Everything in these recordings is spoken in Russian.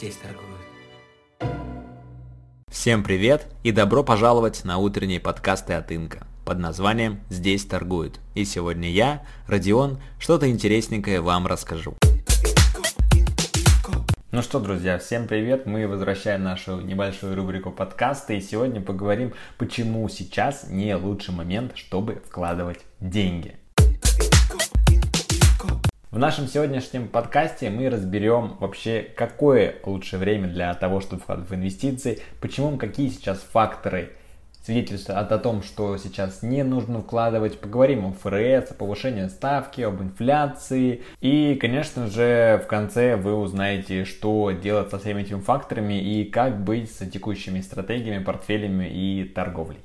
здесь торгуют. Всем привет и добро пожаловать на утренние подкасты от Инка под названием «Здесь торгуют». И сегодня я, Родион, что-то интересненькое вам расскажу. Ну что, друзья, всем привет! Мы возвращаем нашу небольшую рубрику подкаста и сегодня поговорим, почему сейчас не лучший момент, чтобы вкладывать деньги. В нашем сегодняшнем подкасте мы разберем вообще, какое лучшее время для того, чтобы вкладывать в инвестиции, почему, какие сейчас факторы свидетельствуют о том, что сейчас не нужно вкладывать. Поговорим о ФРС, о повышении ставки, об инфляции. И, конечно же, в конце вы узнаете, что делать со всеми этими факторами и как быть с текущими стратегиями, портфелями и торговлей.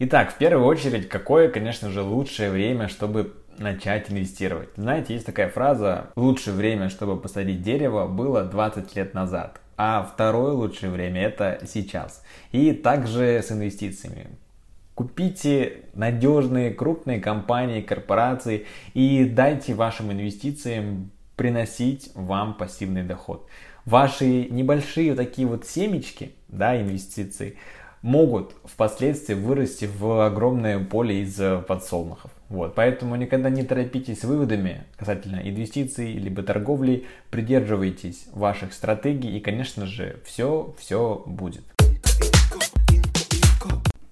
Итак, в первую очередь, какое, конечно же, лучшее время, чтобы начать инвестировать? Знаете, есть такая фраза «лучшее время, чтобы посадить дерево, было 20 лет назад». А второе лучшее время это сейчас. И также с инвестициями. Купите надежные крупные компании, корпорации и дайте вашим инвестициям приносить вам пассивный доход. Ваши небольшие такие вот семечки, да, инвестиций, могут впоследствии вырасти в огромное поле из э, подсолнухов. Вот, поэтому никогда не торопитесь с выводами касательно инвестиций либо торговли, придерживайтесь ваших стратегий и, конечно же, все, все будет.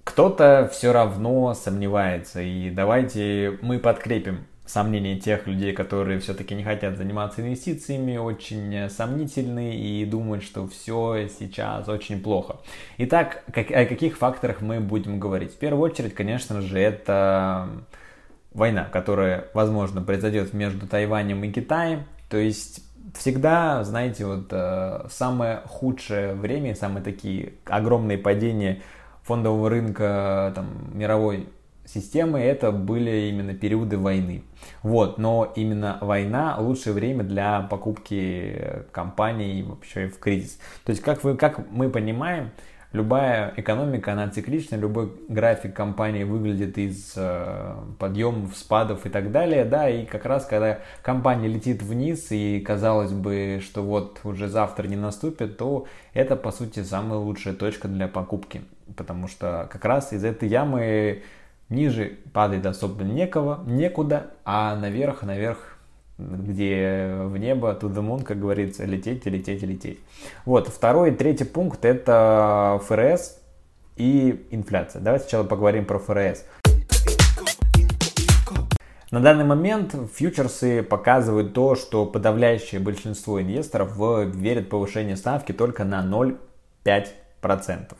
Кто-то все равно сомневается, и давайте мы подкрепим сомнения тех людей, которые все-таки не хотят заниматься инвестициями, очень сомнительны и думают, что все сейчас очень плохо. Итак, как, о каких факторах мы будем говорить? В первую очередь, конечно же, это война, которая, возможно, произойдет между Тайванем и Китаем. То есть всегда, знаете, вот э, самое худшее время, самые такие огромные падения фондового рынка там, мировой системы это были именно периоды войны. Вот, но именно война лучшее время для покупки компаний вообще в кризис. То есть, как, вы, как мы понимаем, любая экономика, она циклична, любой график компании выглядит из э, подъемов, спадов и так далее, да, и как раз когда компания летит вниз и казалось бы, что вот уже завтра не наступит, то это по сути самая лучшая точка для покупки, потому что как раз из этой ямы Ниже падать особо некого, некуда, а наверх, наверх, где в небо, to the moon, как говорится, лететь, лететь, лететь. Вот, второй и третий пункт это ФРС и инфляция. Давайте сначала поговорим про ФРС. На данный момент фьючерсы показывают то, что подавляющее большинство инвесторов верят в повышение ставки только на 0,5%.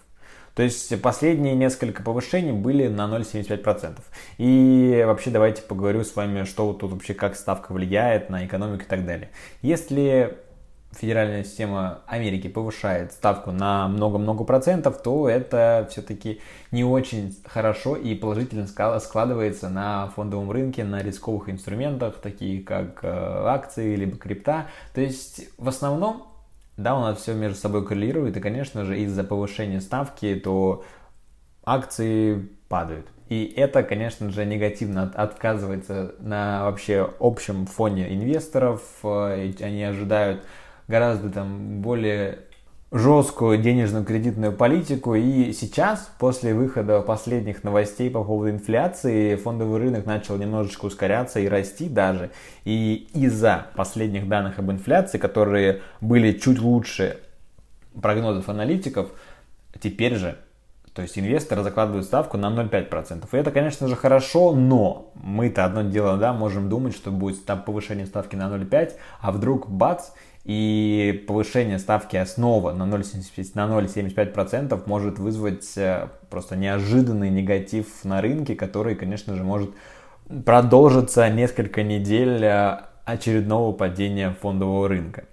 То есть последние несколько повышений были на 0,75%. И вообще давайте поговорю с вами, что тут вообще, как ставка влияет на экономику и так далее. Если федеральная система Америки повышает ставку на много-много процентов, то это все-таки не очень хорошо и положительно складывается на фондовом рынке, на рисковых инструментах, такие как э, акции либо крипта. То есть в основном да, у нас все между собой коррелирует, и, конечно же, из-за повышения ставки, то акции падают. И это, конечно же, негативно отказывается на вообще общем фоне инвесторов. Э, они ожидают гораздо там более жесткую денежно-кредитную политику. И сейчас, после выхода последних новостей по поводу инфляции, фондовый рынок начал немножечко ускоряться и расти даже. И из-за последних данных об инфляции, которые были чуть лучше прогнозов аналитиков, теперь же то есть инвесторы закладывают ставку на 0,5%. И это, конечно же, хорошо, но мы-то одно дело, да, можем думать, что будет там повышение ставки на 0,5, а вдруг бац, и повышение ставки основа на 0,75% может вызвать э, просто неожиданный негатив на рынке, который, конечно же, может продолжиться несколько недель э, очередного падения фондового рынка.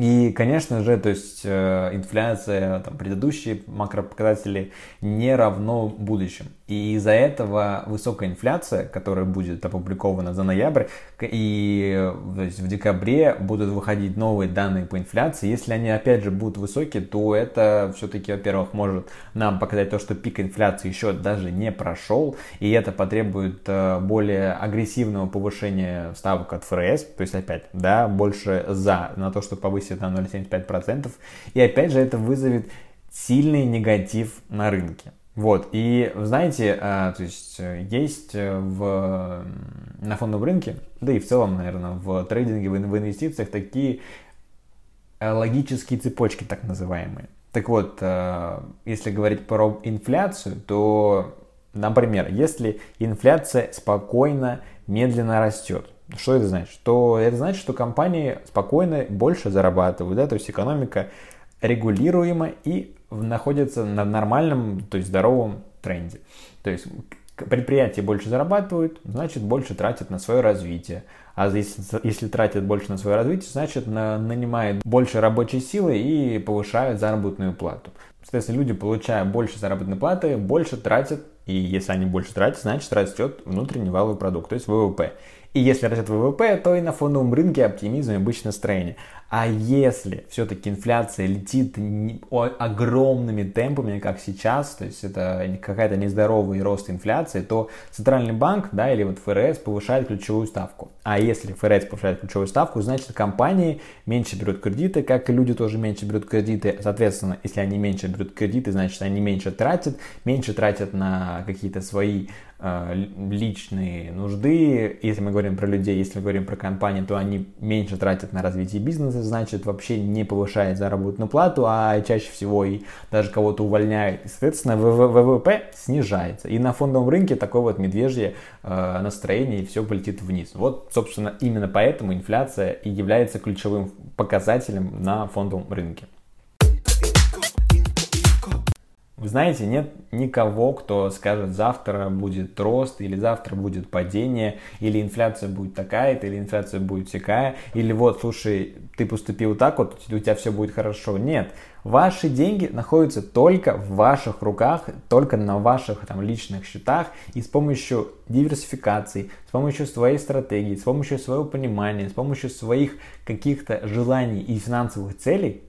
И, конечно же, то есть э, инфляция, там, предыдущие макропоказатели не равно будущим. И из-за этого высокая инфляция, которая будет опубликована за ноябрь, и то есть в декабре будут выходить новые данные по инфляции. Если они опять же будут высокие, то это все-таки, во-первых, может нам показать то, что пик инфляции еще даже не прошел, и это потребует э, более агрессивного повышения ставок от ФРС, то есть опять, да, больше за на то, что повысит на 0,75%. И опять же это вызовет сильный негатив на рынке. Вот, и знаете, а, то есть э, есть э, в, на фондовом рынке, да и в целом, наверное, в трейдинге, в, инвестициях такие э, логические цепочки, так называемые. Так вот, если говорить про инфляцию, то, например, если инфляция спокойно, медленно растет, что это значит? Что это значит, что компании спокойно больше зарабатывают, да, то есть экономика регулируема и находится на нормальном, то есть здоровом тренде. То есть предприятия больше зарабатывают, значит больше тратят на свое развитие. А если, если тратят больше на свое развитие, значит на, нанимают больше рабочей силы и повышают заработную плату. Соответственно, люди, получая больше заработной платы, больше тратят, и если они больше тратят, значит растет внутренний валовый продукт, то есть ВВП. И если растет ВВП, то и на фондовом рынке оптимизм и обычное настроение. А если все-таки инфляция летит огромными темпами, как сейчас, то есть это какая-то нездоровый рост инфляции, то Центральный банк, да, или вот ФРС повышает ключевую ставку. А если ФРС повышает ключевую ставку, значит компании меньше берут кредиты, как и люди тоже меньше берут кредиты. Соответственно, если они меньше берут кредиты, значит они меньше тратят, меньше тратят на какие-то свои э, личные нужды. Если мы говорим про людей, если мы говорим про компании, то они меньше тратят на развитие бизнеса, значит вообще не повышает заработную плату, а чаще всего и даже кого-то увольняет. Соответственно, ВВП снижается. И на фондовом рынке такое вот медвежье э, настроение, и все полетит вниз. Вот, собственно, именно поэтому инфляция и является ключевым показателем на фондовом рынке. Вы знаете, нет никого, кто скажет, завтра будет рост, или завтра будет падение, или инфляция будет такая-то, или инфляция будет такая, или вот, слушай, ты поступил так вот, у тебя все будет хорошо. Нет, ваши деньги находятся только в ваших руках, только на ваших там личных счетах, и с помощью диверсификации, с помощью своей стратегии, с помощью своего понимания, с помощью своих каких-то желаний и финансовых целей,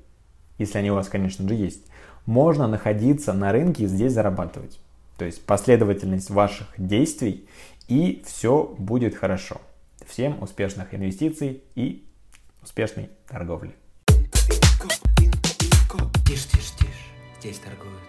если они у вас, конечно же, есть, можно находиться на рынке и здесь зарабатывать. То есть последовательность ваших действий и все будет хорошо. Всем успешных инвестиций и успешной торговли. Тише, тише, тише. Здесь торгуют